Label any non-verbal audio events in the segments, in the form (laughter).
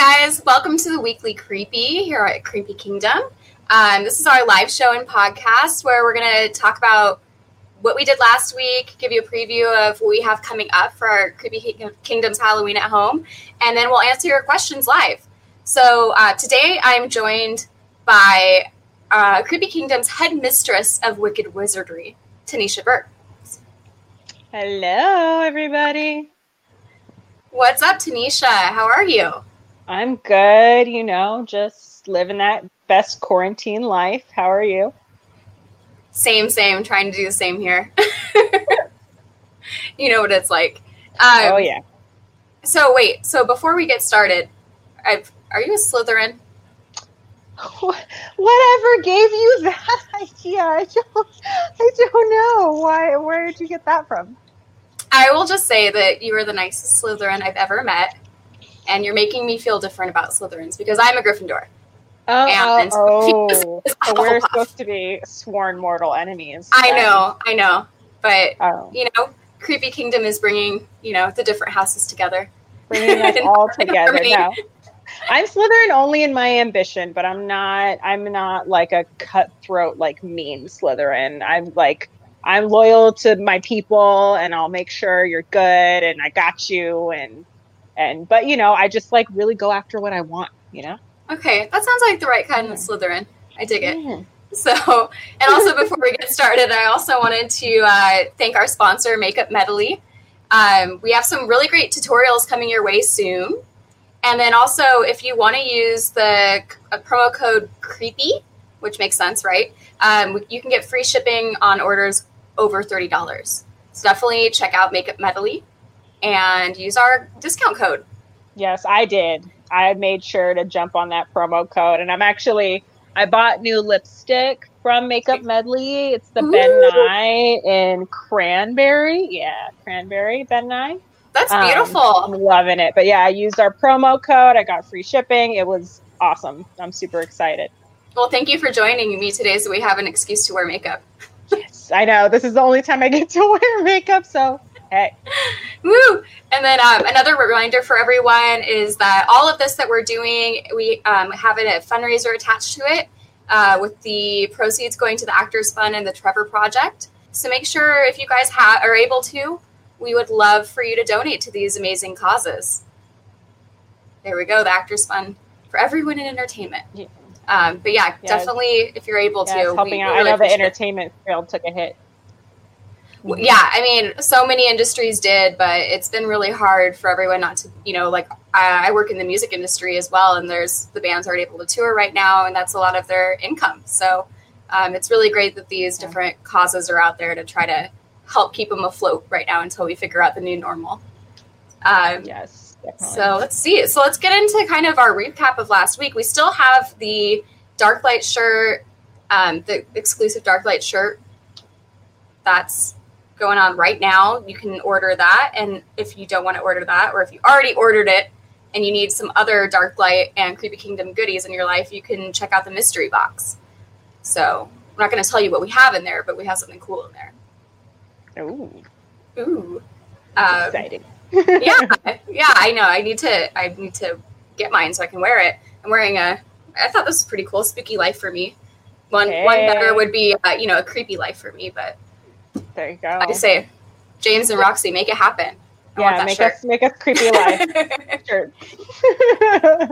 Guys, welcome to the weekly Creepy here at Creepy Kingdom. Um, this is our live show and podcast where we're going to talk about what we did last week, give you a preview of what we have coming up for our Creepy Kingdoms Halloween at home, and then we'll answer your questions live. So uh, today I'm joined by uh, Creepy Kingdom's head mistress of Wicked Wizardry, Tanisha Burke. Hello, everybody. What's up, Tanisha? How are you? I'm good, you know, just living that best quarantine life. How are you? Same, same. Trying to do the same here. (laughs) you know what it's like. Um, oh yeah. So wait. So before we get started, I've, are you a Slytherin? (laughs) Whatever gave you that (laughs) idea? I don't. I don't know. Why? Where did you get that from? I will just say that you are the nicest Slytherin I've ever met and you're making me feel different about Slytherins because I'm a Gryffindor. Oh, and oh, oh. (laughs) so we're supposed to be sworn mortal enemies. I know, I know, but oh. you know, Creepy Kingdom is bringing you know the different houses together, bringing us (laughs) all (laughs) together. No. I'm Slytherin only in my ambition, but I'm not. I'm not like a cutthroat, like mean Slytherin. I'm like I'm loyal to my people, and I'll make sure you're good, and I got you, and and but you know, I just like really go after what I want. You know. Okay, that sounds like the right kind yeah. of Slytherin. I dig it. Yeah. So, and also (laughs) before we get started, I also wanted to uh, thank our sponsor, Makeup Medley. Um, we have some really great tutorials coming your way soon. And then also, if you want to use the promo code CREEPY, which makes sense, right? Um, you can get free shipping on orders over $30. So definitely check out Makeup Medley and use our discount code. Yes, I did. I made sure to jump on that promo code, and I'm actually I bought new lipstick from Makeup Medley. It's the Ooh. Ben Nye in cranberry. Yeah, cranberry Ben Nye. That's beautiful. Um, I'm loving it. But yeah, I used our promo code. I got free shipping. It was awesome. I'm super excited. Well, thank you for joining me today so we have an excuse to wear makeup. yes, I know. This is the only time I get to (laughs) wear makeup, so Hey. Woo! And then um, another reminder for everyone is that all of this that we're doing, we um, have a fundraiser attached to it uh, with the proceeds going to the Actors Fund and the Trevor Project. So make sure if you guys ha- are able to, we would love for you to donate to these amazing causes. There we go, the Actors Fund for everyone in entertainment. Yeah. Um, but yeah, yeah, definitely if you're able to. helping we, out. We really I know the entertainment field took a hit yeah i mean so many industries did but it's been really hard for everyone not to you know like I, I, work in the music industry as well and there's the bands aren't able to tour right now and that's a lot of their income. So um, it's really great that these different causes are out there to try to help keep them afloat right now until we figure out the new normal. Um, yes definitely. so let's see. So let's get into kind of our recap of last week. We still have the dark light shirt um, the exclusive dark light shirt. That's going on right now. You can order that. And if you don't want to order that, or if you already ordered it and you need some other Dark Light and Creepy Kingdom goodies in your life, you can check out the mystery box. So I'm not going to tell you what we have in there, but we have something cool in there. Ooh. Ooh. Um, exciting. yeah, (laughs) yeah, I know. I need to. I need to get mine so I can wear it. I'm wearing a. I thought this was pretty cool. Spooky life for me. One hey. one better would be, uh, you know, a creepy life for me, but there you go. I say, James and Roxy, make it happen. I yeah, make shirt. us make us creepy life shirt. (laughs)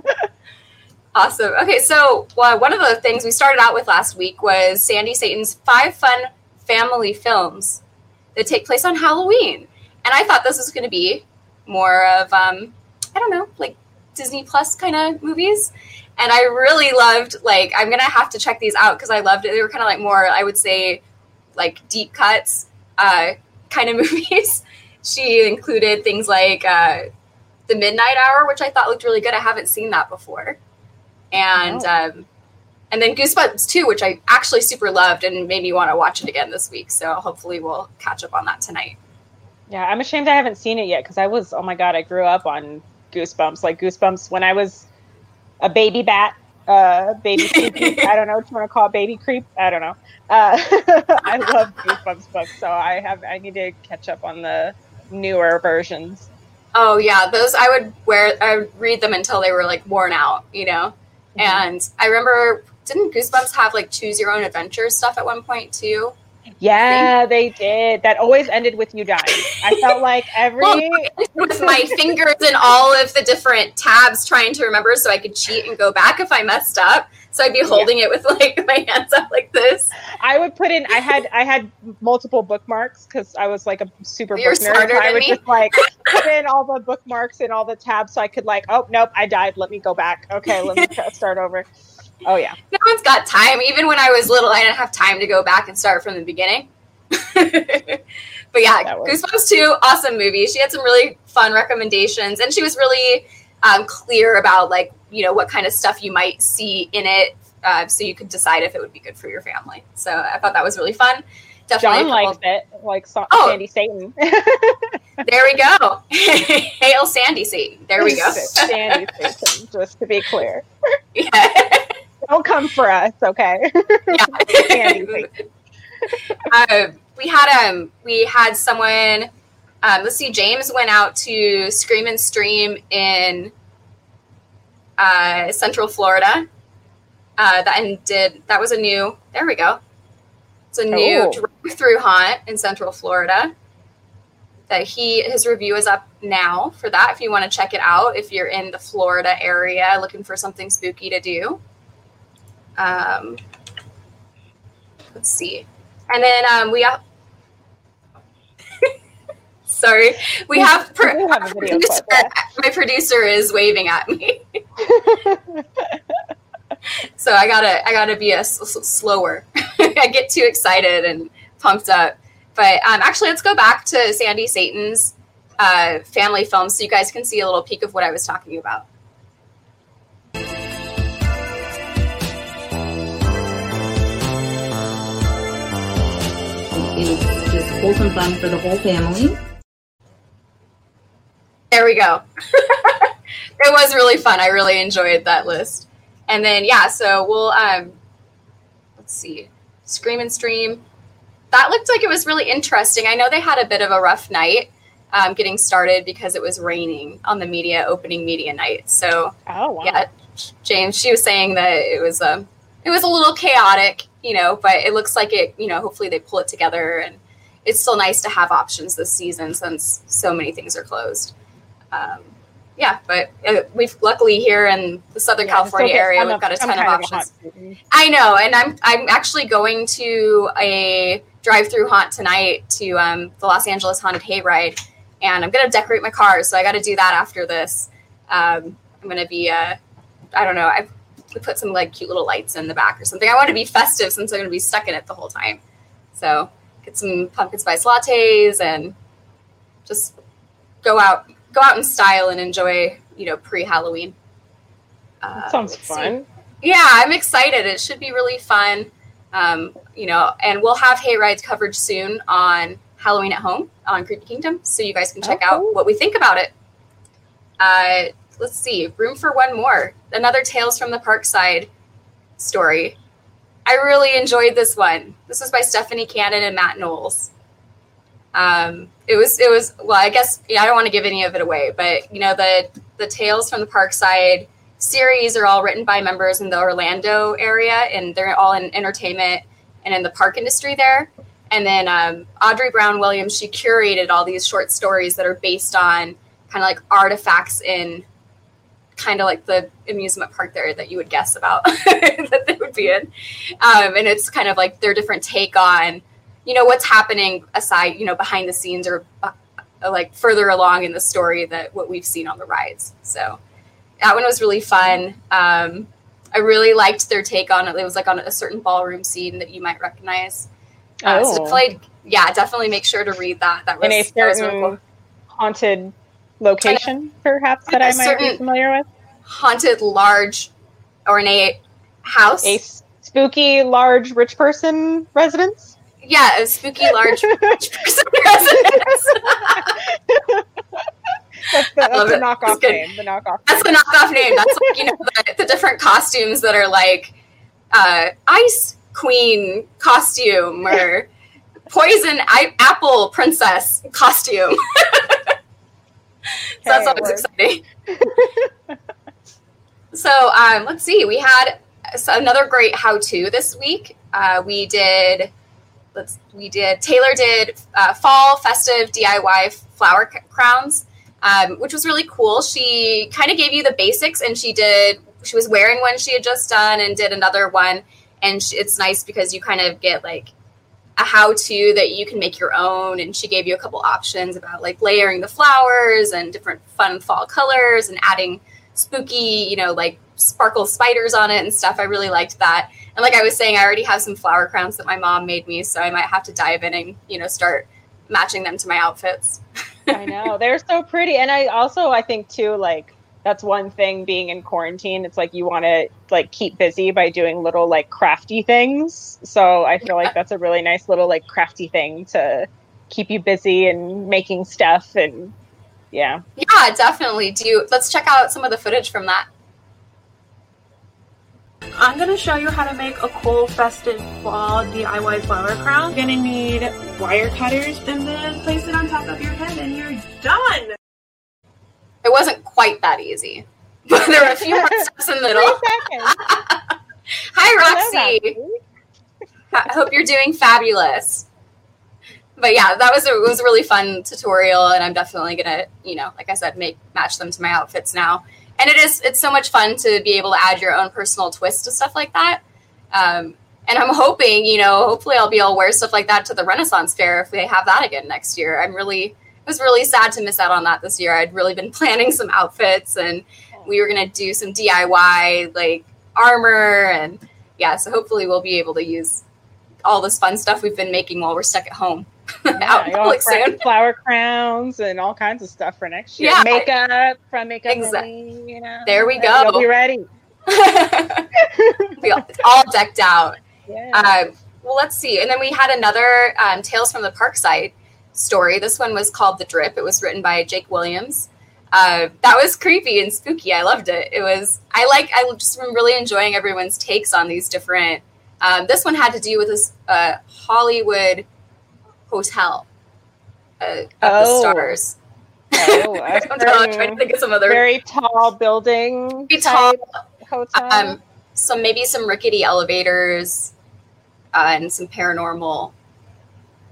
awesome. Okay, so well, one of the things we started out with last week was Sandy Satan's five fun family films that take place on Halloween, and I thought this was going to be more of um, I don't know, like Disney Plus kind of movies. and I really loved like I'm gonna have to check these out because I loved it. They were kind of like more I would say like deep cuts uh, kind of (laughs) movies. she included things like uh, the Midnight Hour, which I thought looked really good. I haven't seen that before, and oh. um, and then Goosebumps 2, which I actually super loved and made me want to watch it again this week. So hopefully we'll catch up on that tonight. Yeah, I'm ashamed I haven't seen it yet because I was oh my god, I grew up on Goosebumps, like Goosebumps when I was a baby bat, uh, baby (laughs) creep. I don't know what you want to call it, baby creep. I don't know. Uh, (laughs) I love Goosebumps books, so I have I need to catch up on the newer versions. Oh yeah, those I would wear. I would read them until they were like worn out, you know. Mm-hmm. And I remember, didn't Goosebumps have like choose your own adventure stuff at one point too? (laughs) Yeah, they did. That always ended with you dying. I felt like every well, with my fingers in all of the different tabs trying to remember so I could cheat and go back if I messed up. So I'd be holding yeah. it with like (laughs) my hands up like this. I would put in. I had I had multiple bookmarks because I was like a super You're book nerd. So I would me. just like put in all the bookmarks and all the tabs so I could like, oh nope, I died. Let me go back. Okay, let me (laughs) start over. Oh yeah. No one's got time. Even when I was little, I didn't have time to go back and start from the beginning. (laughs) but yeah, Goosebumps 2, awesome movie. She had some really fun recommendations and she was really um, clear about like, you know, what kind of stuff you might see in it. Uh, so you could decide if it would be good for your family. So I thought that was really fun. Definitely John likes it, like so- oh. Sandy Satan. (laughs) there we go. (laughs) Hail Sandy Satan. There we go. Sandy Satan, just to be clear. Yeah. Don't come for us, okay? Yeah. (laughs) uh, we had um we had someone um, let's see James went out to Scream and Stream in uh, Central Florida. Uh, that and did that was a new there we go. It's a new oh. drive-through haunt in Central Florida. That he his review is up now for that. If you want to check it out, if you're in the Florida area looking for something spooky to do. Um, let's see. And then um, we have. (laughs) Sorry, we have, pro- we have (laughs) producer, my producer is waving at me. (laughs) so I gotta I gotta be a s- slower. I get too excited and pumped up. But um, actually, let's go back to Sandy Satan's uh, family film so you guys can see a little peek of what I was talking about. Wholesome fun for the whole family. There we go. (laughs) it was really fun. I really enjoyed that list. And then yeah, so we'll um let's see. Scream and Stream. That looked like it was really interesting. I know they had a bit of a rough night um, getting started because it was raining on the media opening media night. So oh, wow. yeah, James, she was saying that it was a um, it was a little chaotic you know, but it looks like it, you know, hopefully they pull it together and it's still nice to have options this season since so many things are closed. Um, yeah, but uh, we've luckily here in the Southern yeah, California area, we've got a ton of options. I know, and I'm I'm actually going to a drive-through haunt tonight to um, the Los Angeles Haunted Hayride, and I'm gonna decorate my car, so I got to do that after this. Um, I'm gonna be, uh, I don't know, I've put some like cute little lights in the back or something. I want to be festive since I'm going to be stuck in it the whole time. So get some pumpkin spice lattes and just go out, go out in style and enjoy, you know, pre Halloween. Uh, sounds fun. See. Yeah, I'm excited. It should be really fun. Um, you know, and we'll have Hayrides coverage soon on Halloween at Home on Creepy Kingdom, so you guys can check out what we think about it. Uh, let's see, room for one more. Another Tales from the Parkside story. I really enjoyed this one. This was by Stephanie Cannon and Matt Knowles. Um, it was it was well, I guess yeah, I don't want to give any of it away, but you know the the Tales from the Parkside series are all written by members in the Orlando area, and they're all in entertainment and in the park industry there. And then um, Audrey Brown Williams, she curated all these short stories that are based on kind of like artifacts in kind of like the amusement park there that you would guess about (laughs) that they would be in. Um, and it's kind of like their different take on, you know, what's happening aside, you know, behind the scenes or uh, like further along in the story that what we've seen on the rides. So that one was really fun. Um, I really liked their take on it. It was like on a certain ballroom scene that you might recognize. Uh, Oh. So definitely, yeah, definitely make sure to read that. That was, In a certain really cool. haunted location, perhaps that I might be familiar with. haunted, large, ornate house. A spooky, large, rich person residence. Yeah, a spooky, (laughs) large rich person (laughs) residence. (laughs) That's the, that's the knockoff good. name. The knockoff. That's the knockoff name. That's like you know the, the different costumes that are like uh, ice queen costume or poison I- apple princess costume. So that's always exciting. (laughs) so um, let's see. We had another great how-to this week. Uh, we did. Let's. We did. Taylor did uh, fall festive DIY flower c- crowns um, which was really cool. She kind of gave you the basics, and she did. She was wearing one she had just done, and did another one. And she, it's nice because you kind of get like a how-to that you can make your own. And she gave you a couple options about like layering the flowers and different fun fall colors, and adding spooky, you know, like sparkle spiders on it and stuff. I really liked that. And like I was saying, I already have some flower crowns that my mom made me, so I might have to dive in and you know start matching them to my outfits. I know they're so pretty, and I also I think too like that's one thing being in quarantine. It's like you want to like keep busy by doing little like crafty things. So I feel like that's a really nice little like crafty thing to keep you busy and making stuff and yeah. Yeah, definitely. Do you, let's check out some of the footage from that. I'm going to show you how to make a cool festive fall DIY flower crown. You're going to need wire cutters and then place it on top of your head and you're done. It wasn't quite that easy, but (laughs) there were a few more (laughs) steps in the middle. (laughs) Hi, Roxy. I hope you're doing fabulous. But yeah, that was a it was a really fun tutorial, and I'm definitely gonna, you know, like I said, make match them to my outfits now. And it is it's so much fun to be able to add your own personal twist to stuff like that. Um, and I'm hoping, you know, hopefully I'll be able to wear stuff like that to the Renaissance Fair if they have that again next year. I'm really was really sad to miss out on that this year. I'd really been (laughs) planning some outfits, and we were gonna do some DIY like armor and yeah. So hopefully we'll be able to use all this fun stuff we've been making while we're stuck at home (laughs) out in Yeah, public cra- soon. (laughs) flower crowns and all kinds of stuff for next year. Yeah. Makeup from makeup. Exact- Lily, you know. There we go. You'll be ready. we all, all decked out. Yeah. Um, well, let's see. And then we had another um, Tales from the Parkside story. This one was called The Drip. It was written by Jake Williams. Uh, that was creepy and spooky. I loved it. It was. I like. I just am really enjoying everyone's takes on these different. Um, this one had to do with this uh, Hollywood hotel uh, of the Oh. stars. Oh, (laughs) I. I'm trying to think of some other very tall building Very tall. hotel. um, some maybe some rickety elevators uh, and some paranormal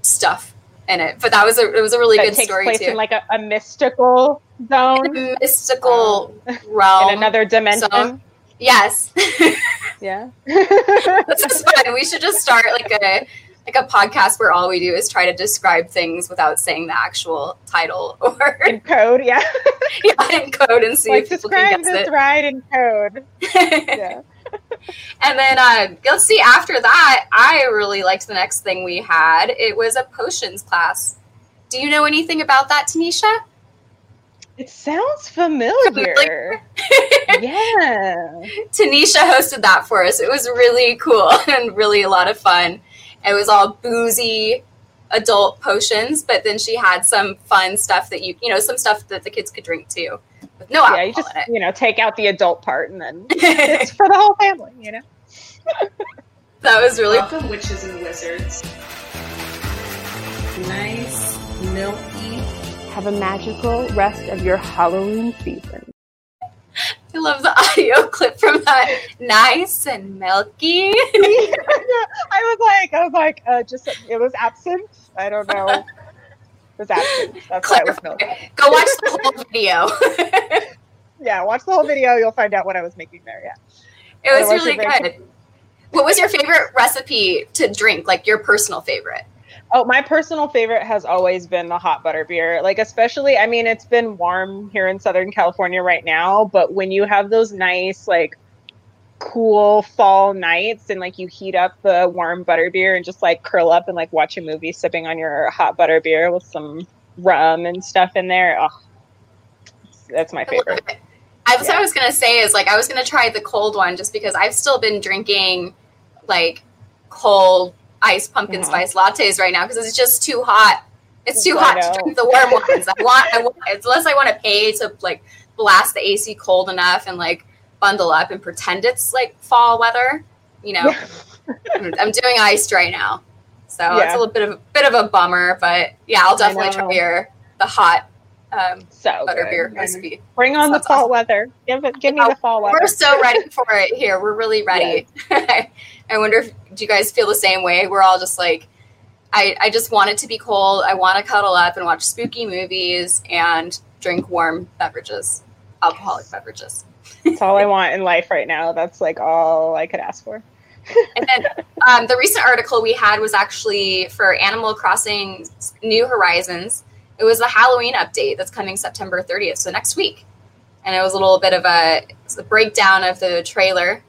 stuff in it. But that was a it was a really that good takes story place too. in like a, a mystical zone a mystical (laughs) Um, realm. in another dimension. so- yes, (laughs) yeah. this is fun. We should just start like a like a podcast where all we do is try to describe things without saying the actual title (laughs) or in code, yeah. yeah, in code and see like if people can describe guess this ride in code. Yeah. And then uh, let's see. After that, I really liked the next thing we had. It was a potions class. Do you know anything about that, Tanisha? It sounds familiar. Familiar? (laughs) yeah. Tanisha hosted that for us. It was really cool (laughs) and really a lot of fun. It was all boozy adult potions, but then she had some fun stuff that you you know some stuff that the kids could drink too, no Yeah, you just you know take out the adult part and then (laughs) it's for the whole family. You know. (laughs) that was really Welcome, witches and wizards. Nice, milky. Have a magical rest of your Halloween season. I love the audio (laughs) clip from that. Nice and milky. I was like, I was like, uh, just it was absinthe. I don't know. Was absinthe. That's why it was milk. Go watch the whole video. (laughs) Yeah, watch the whole video. You'll find out what I was making there. Yeah. It was really good. What was your favorite recipe to drink? Like your personal favorite? Oh, my personal favorite has always been the hot butter beer. Like, especially, I mean, it's been warm here in Southern California right now, but when you have those nice, like, cool fall nights and like you heat up the warm butter beer and just like curl up and like watch a movie sipping on your hot butter beer with some rum and stuff in there. Oh, that's my favorite. I was, yeah. I was gonna say is like I was gonna try the cold one just because I've still been drinking like cold iced pumpkin mm-hmm. spice lattes right now because it's just too hot. It's too hot to drink the warm ones. I want, I want unless I want to pay to like blast the AC cold enough and like bundle up and pretend it's like fall weather. You know, (laughs) I'm doing iced right now, so yeah. it's a little bit of a bit of a bummer. But yeah, I'll definitely try your the hot um, so butterbeer recipe. Bring on the fall awesome. weather. Give it, give me the fall weather. We're so ready (laughs) for it here. We're really ready. Yes. (laughs) I wonder if do you guys feel the same way? We're all just like, I, I just want it to be cold. I want to cuddle up and watch spooky movies and drink warm beverages, alcoholic beverages. That's all I want in life right now. That's like all I could ask for. and then um, the recent article we had was actually for Animal Crossing New Horizons. It was the Halloween update that's coming September 30th, so next week. And it was a little bit of a, a breakdown of the trailer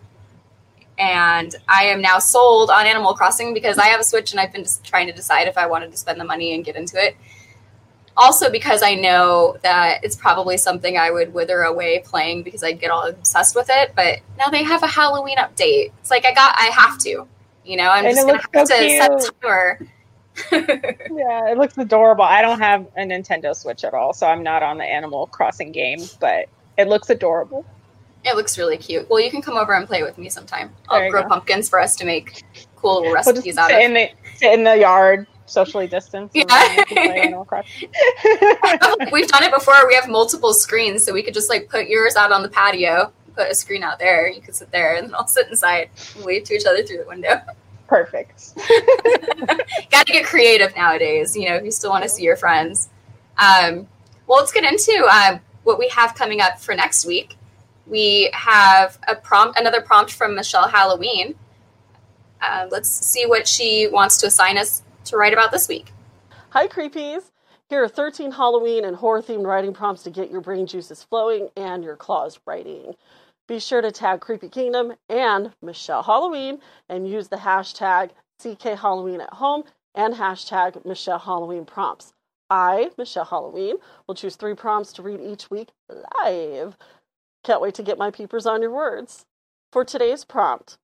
and I am now sold on Animal Crossing because I have a Switch and I've been trying to decide if I wanted to spend the money and get into it. Also, because I know that it's probably something I would wither away playing because I'd get all obsessed with it. But now they have a Halloween update. It's like I got, I have to, you know, I'm and just gonna have so to cute. set timer. (laughs) yeah, it looks adorable. I don't have a Nintendo Switch at all, so I'm not on the Animal Crossing game, but it looks adorable. It looks really cute. Well, you can come over and play with me sometime. I'll grow go. pumpkins for us to make cool little recipes we'll out of. In the, sit in the yard, socially distanced. Yeah. (laughs) (laughs) We've done it before. We have multiple screens, so we could just like put yours out on the patio, put a screen out there. You could sit there, and (laughs) then I'll sit inside and wave to each other through the window. Perfect. Got to get creative nowadays. You know, if you still want to see your friends. Um, well, let's get into uh, what we have coming up for next week we have a prompt, another prompt from Michelle Halloween. Uh, let's see what she wants to assign us to write about this week. Hi, creepies. Here are 13 Halloween and horror themed writing prompts to get your brain juices flowing and your claws writing. Be sure to tag Creepy Kingdom and Michelle Halloween and use the hashtag CK Halloween at home and hashtag Michelle Halloween prompts. I, Michelle Halloween, will choose three prompts to read each week live. Can't wait to get my peepers on your words. For today's prompt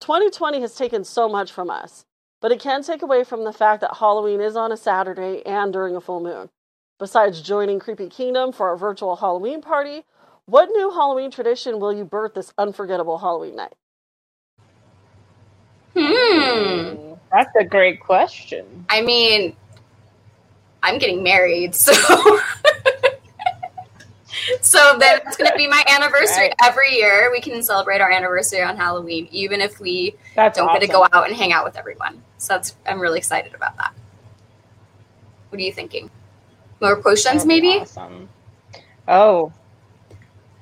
2020 has taken so much from us, but it can take away from the fact that Halloween is on a Saturday and during a full moon. Besides joining Creepy Kingdom for our virtual Halloween party, what new Halloween tradition will you birth this unforgettable Halloween night? Hmm. That's a great question. I mean, I'm getting married, so (laughs) so that's going to be my (laughs) anniversary right. every year. We can celebrate our anniversary on Halloween, even if we that's don't awesome. get to go out and hang out with everyone. So that's I'm really excited about that. What are you thinking? More potions, maybe? Awesome. Oh,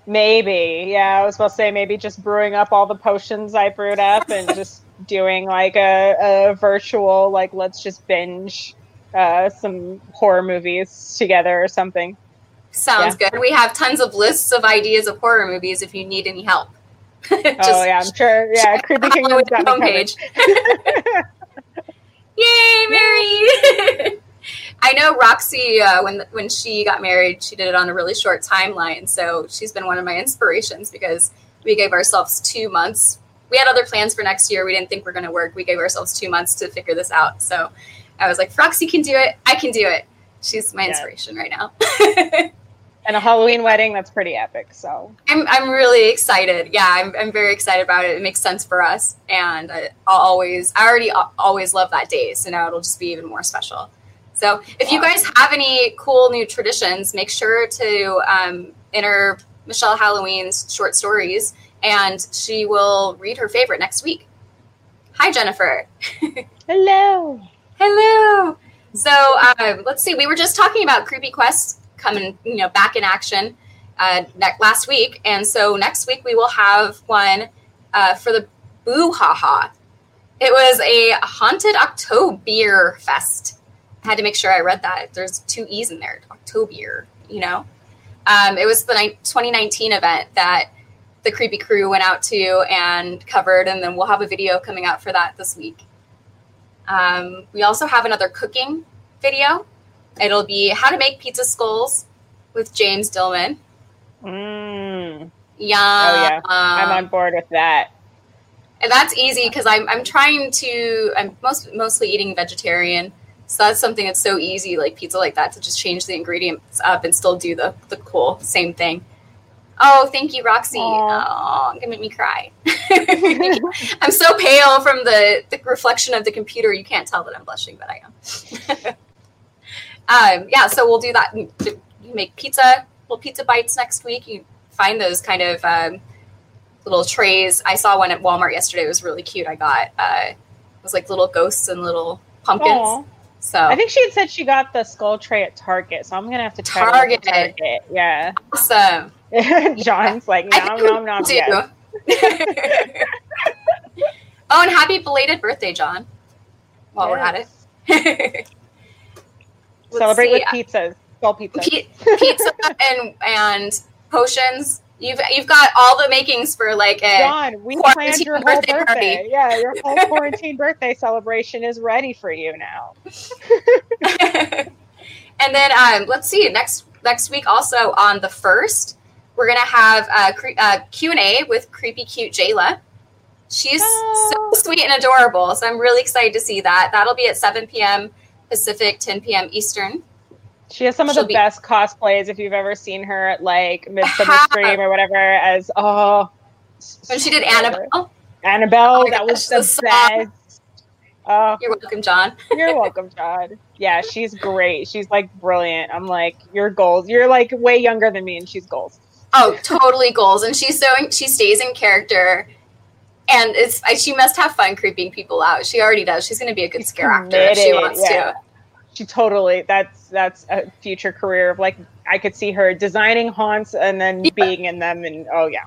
maybe. Yeah, I was supposed to say maybe just brewing up all the potions I brewed up and (laughs) just doing like a, a virtual like let's just binge uh, some horror movies together or something. Sounds yeah. good. We have tons of lists of ideas of horror movies if you need any help. (laughs) oh yeah, I'm sure. Yeah, Creepy Kingdom's got homepage. (laughs) Yay, Mary! (laughs) I know Roxy uh, when when she got married, she did it on a really short timeline. So she's been one of my inspirations because we gave ourselves two months. We had other plans for next year. We didn't think we are going to work. We gave ourselves two months to figure this out. So I was like, Roxy can do it. I can do it. She's my inspiration right now. (laughs) and a Halloween wedding. That's pretty epic. So I'm, I'm really excited. Yeah, I'm, I'm very excited about it. It makes sense for us, and I, I'll always I already always love that day. So now it'll just be even more special. So if you guys have any cool new traditions, make sure to um, enter Michelle Halloween's short stories, and she will read her favorite next week. Hi, Jennifer. (laughs) Hello. Um, let's see. We were just talking about creepy quests coming, you know, back in action uh, last week, and so next week we will have one uh, for the Boo Ha Ha. It was a haunted October fest. I had to make sure I read that. There's two e's in there, October. You know, um, it was the ni- 2019 event that the creepy crew went out to and covered, and then we'll have a video coming out for that this week. Um, we also have another cooking video. It'll be how to make pizza skulls with James Dillman. Mm. Yeah, Oh yeah, I'm on board with that. and that's easy because I'm I'm trying to I'm most mostly eating vegetarian, so that's something that's so easy like pizza like that to just change the ingredients up and still do the the cool same thing. Oh, thank you, Roxy. Aw. Oh, gonna make me cry. (laughs) I'm so pale from the the reflection of the computer. You can't tell that I'm blushing, but I am. (laughs) um, yeah, so we'll do that. You make pizza, little pizza bites next week. You find those kind of um, little trays. I saw one at Walmart yesterday. It was really cute. I got uh, it was like little ghosts and little pumpkins. Aw. So I think she had said she got the skull tray at Target, so I'm gonna have to try to Target. Target. Yeah. awesome. (laughs) John's like nom nom nom. Yes. (laughs) oh, and happy belated birthday, John. While we're at it. (laughs) Let's Celebrate see. with pizzas. Skull pizza. Pi- pizza (laughs) and and potions. You've you've got all the makings for like a John, we quarantine planned your whole birthday. Yeah, your whole (laughs) quarantine birthday celebration is ready for you now. (laughs) and then um, let's see next next week also on the first we're gonna have a cre- uh, q&a with creepy cute jayla she's Oh. so sweet and adorable so i'm really excited to see that that'll be at 7 p.m pacific 10 p.m eastern She has some of She'll the be- best cosplays if you've ever seen her at like Midsummer. Scream or whatever as oh when she did annabelle Annabelle, Oh that was gosh, the the best. Oh, you're welcome john (laughs) you're welcome, John. Yeah, she's great. She's like brilliant. I'm like, you're goals. You're like way younger than me, and she's goals. oh totally goals and she's so she stays in character and it's she must have fun creeping people out she already does she's going to be a good She's scare actor if she wants yeah. to She totally. That's that's a future career of like I could see her designing haunts and then Yeah. being in them, and oh yeah.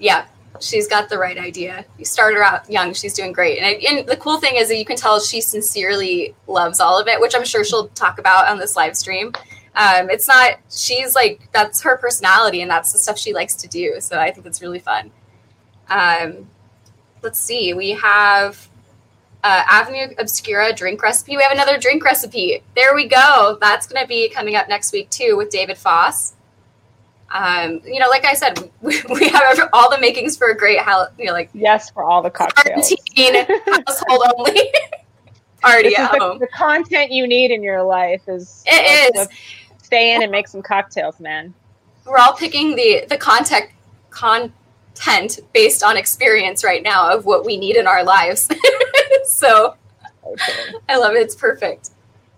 Yeah, she's got the right idea. You start her out young; she's doing great. And, and the cool thing is that you can tell she sincerely loves all of it, which I'm sure she'll talk about on this live stream. Um, it's not she's like that's her personality, and that's the stuff she likes to do. So I think it's really fun. Um, let's see, we have uh, Avenue Obscura drink recipe. We have another drink recipe. There we go. That's going to be coming up next week too with David Foss um, you know, like I said, (laughs) we, we have all the makings for a great, hou- you know, like Yes, for all the cocktails. quarantine (laughs) household only (laughs) is at the, home. the content you need in your life is It is. stay in and make some cocktails, man. We're all picking the the content content based on experience right now of what we need in our lives. (laughs) so Okay. I love it. It's perfect.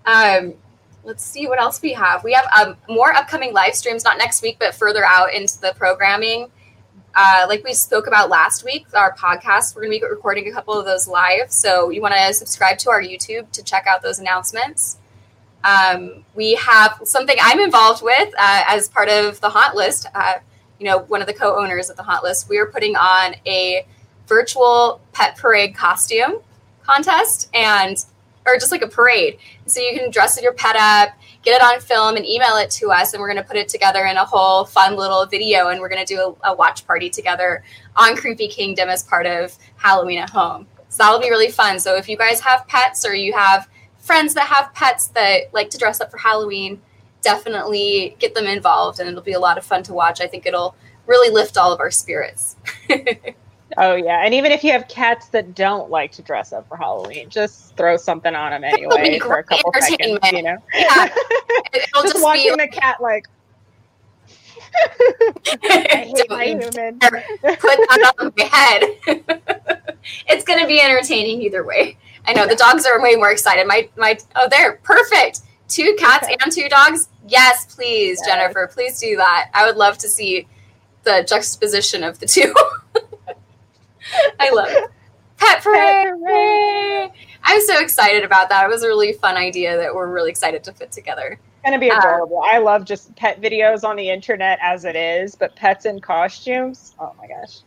Um, let's see what else we have. We have um, more upcoming live streams, not next week, but further out into the programming. Uh, like we spoke about last week, our podcast, we're going to be recording a couple of those live. So you want to subscribe to our YouTube to check out those announcements. Um, we have something I'm involved with uh, as part of the Haunt List. Uh, you know, one of the co-owners of the Haunt List. We are putting on a virtual pet parade costume contest and or just like a parade. So you can dress your pet up, get it on film, and email it to us, and we're going to put it together in a whole fun little video, and we're going to do a, a watch party together on Creepy Kingdom as part of Halloween at Home. So that'll be really fun. So if you guys have pets or you have friends that have pets that like to dress up for Halloween, definitely get them involved, and it'll be a lot of fun to watch. I think it'll really lift all of our spirits. (laughs) Oh yeah, and even if you have cats that don't like to dress up for Halloween, just throw something on them anyway for a couple seconds. You know, Yeah. (laughs) It'll just, just, watching the cat like (laughs) I hate my human. put that on my head. it's going to be entertaining either way. I know the dogs are way more excited. My my oh, they're perfect. Two cats and two dogs. Yes, please, Yes. Jennifer. Please do that. I would love to see the juxtaposition of the two. (laughs) I love it. Pet parade. parade. I'm so excited about that. It was a really fun idea that we're really excited to put together. It's gonna be Uh, adorable. I love just pet videos on the internet as it is, but pets in costumes. Oh my gosh.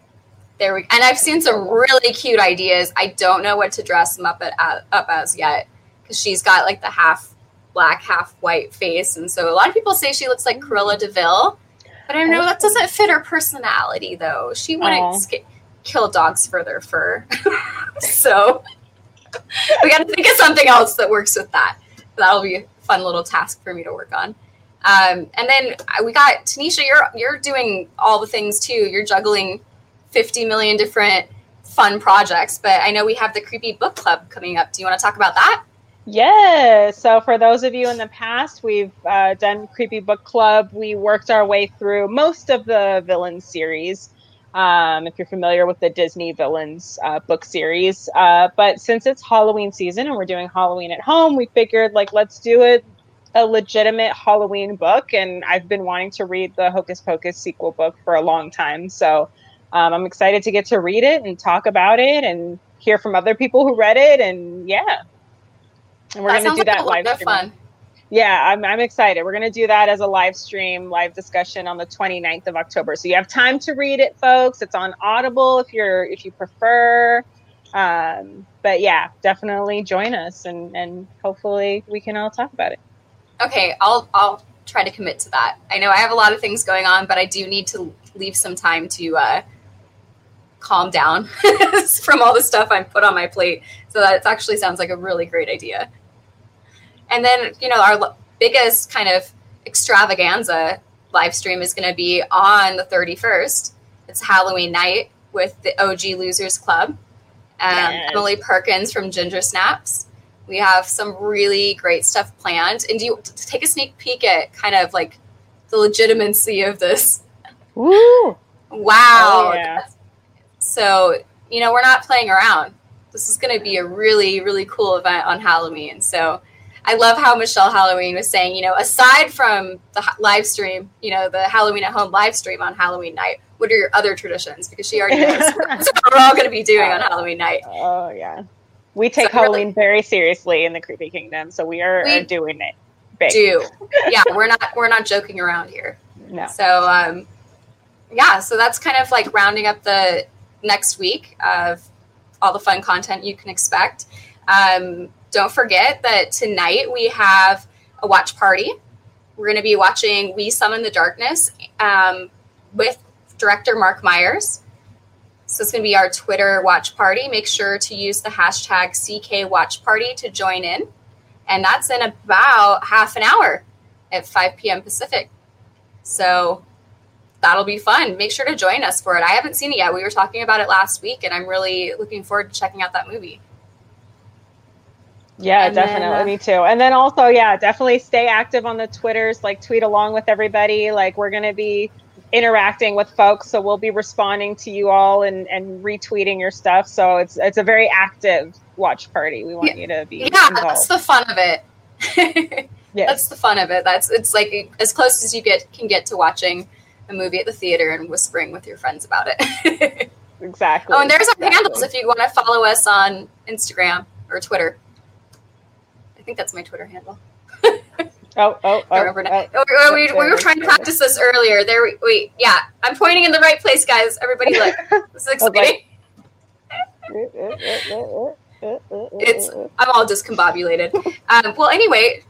There we and I've seen some really cute ideas. I don't know what to dress them up at, at up as yet because she's got like the half black, half white face, and so a lot of people say she looks like Cruella de Vil. But I know that doesn't fit her personality, though. She wouldn't sk- kill dogs for their fur. (laughs) so we got to think of something else that works with that. That'll be a fun little task for me to work on. Um, and then we got Tanisha. You're you're doing all the things too. You're juggling fifty million different fun projects. But I know we have the Creepy Book Club coming up. Do you want to talk about that? Yeah. So for those of you in the past, we've uh, done Creepy Book Club. We worked our way through most of the villain series. Um, if you're familiar with the Disney villains uh, book series, uh, but since it's Halloween season and we're doing Halloween at home, we figured like let's do it a legitimate Halloween book. And I've been wanting to read the Hocus Pocus sequel book for a long time, so um, I'm excited to get to read it and talk about it and hear from other people who read it. And yeah, and we're going to do that like lot live stream. fun. Yeah, I'm, I'm excited. We're going to do that as a live stream, live discussion on the 29th of October. So you have time to read it, folks. It's on Audible if you're if you prefer. Um, but yeah, definitely join us and and hopefully we can all talk about it. Okay, I'll I'll try to commit to that. I know I have a lot of things going on, but I do need to leave some time to uh, calm down (laughs) from all the stuff I'm put on my plate. So that actually sounds like a really great idea. And then you know our biggest kind of extravaganza live stream is going to be on the 31st. It's Halloween night with the OG Losers Club. Um, Yes. Emily Perkins from Ginger Snaps. We have some really great stuff planned. And do you to take a sneak peek at kind of like the legitimacy of this? Woo! (laughs) Wow. Oh, yeah. So, you know, we're not playing around. This is going to be a really, really cool event on Halloween. So, I love how Michelle Halloween was saying, you know, aside from the live stream, you know, the Halloween at home live stream on Halloween night, what are your other traditions? Because she already knows (laughs) (laughs) what we're all going to be doing on Halloween night. Oh yeah. We take So really- Halloween very seriously in the Creepy Kingdom, so we are, We are doing it big. Do (laughs) yeah, we're not we're not joking around here. No. So um, yeah, so that's kind of like rounding up the next week of all the fun content you can expect. Um, don't forget that tonight we have a watch party. We're going to be watching We Summon the Darkness um, with director Marc Meyers. So it's going to be our Twitter watch party. Make sure to use the hashtag CK Watch Party to join in. And that's in about half an hour at 5 p.m. Pacific. So that'll be fun. Make sure to join us for it. I haven't seen it yet. We were talking about it last week, and I'm really looking forward to checking out that movie. Yeah, And then, definitely. uh, Me too. And then also, yeah, definitely stay active on the Twitters, like tweet along with everybody. Like we're gonna be interacting with folks, so we'll be responding to you all and, and retweeting your stuff. So it's it's a very active watch party. We want you to be Yeah, that's the fun of it. (laughs) Yes. That's the fun of it. That's it's like as close as you get can get to watching a movie at the theater and whispering with your friends about it. (laughs) exactly. oh, and there's our Exactly. handles if you want to follow us on Instagram or Twitter. I think that's my Twitter handle. (laughs) Oh, oh, oh, I remember now. oh. Oh, we, we, we were trying to practice this earlier. There, we, wait, yeah, I'm pointing in the right place, guys. Everybody, look. (laughs) This is exciting. It's I'm all discombobulated. Um, well, anyway,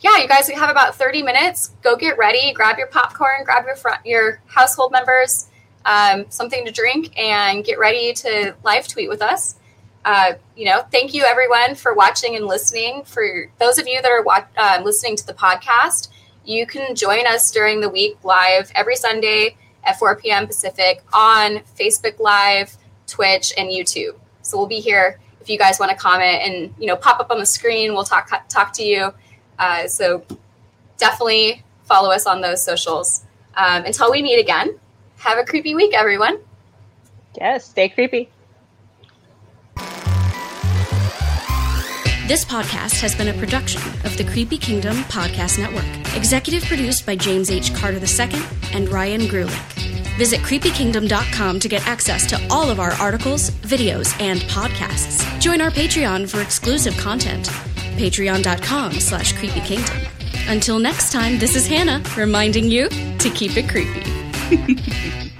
yeah, you guys we have about 30 minutes. Go get ready. Grab your popcorn. Grab your front, your household members um, something to drink, and get ready to live tweet with us. Uh, you know, thank you everyone for watching and listening. For those of you that are wa- uh, listening to the podcast, you can join us during the week live every Sunday at 4 p.m. Pacific on Facebook Live, Twitch, and YouTube. So we'll be here if you guys want to comment and you know pop up on the screen. We'll talk talk to you. Uh, so definitely follow us on those socials. Um, until we meet again, have a creepy week, everyone. Yes, stay creepy. This podcast has been a production of the Creepy Kingdom Podcast Network, executive produced by James H. Carter II and Ryan Grulick. Visit creepykingdom.com to get access to all of our articles, videos, and podcasts. Join our Patreon for exclusive content. Patreon.com slash creepykingdom. Until next time, this is Hannah reminding you to keep it creepy. (laughs)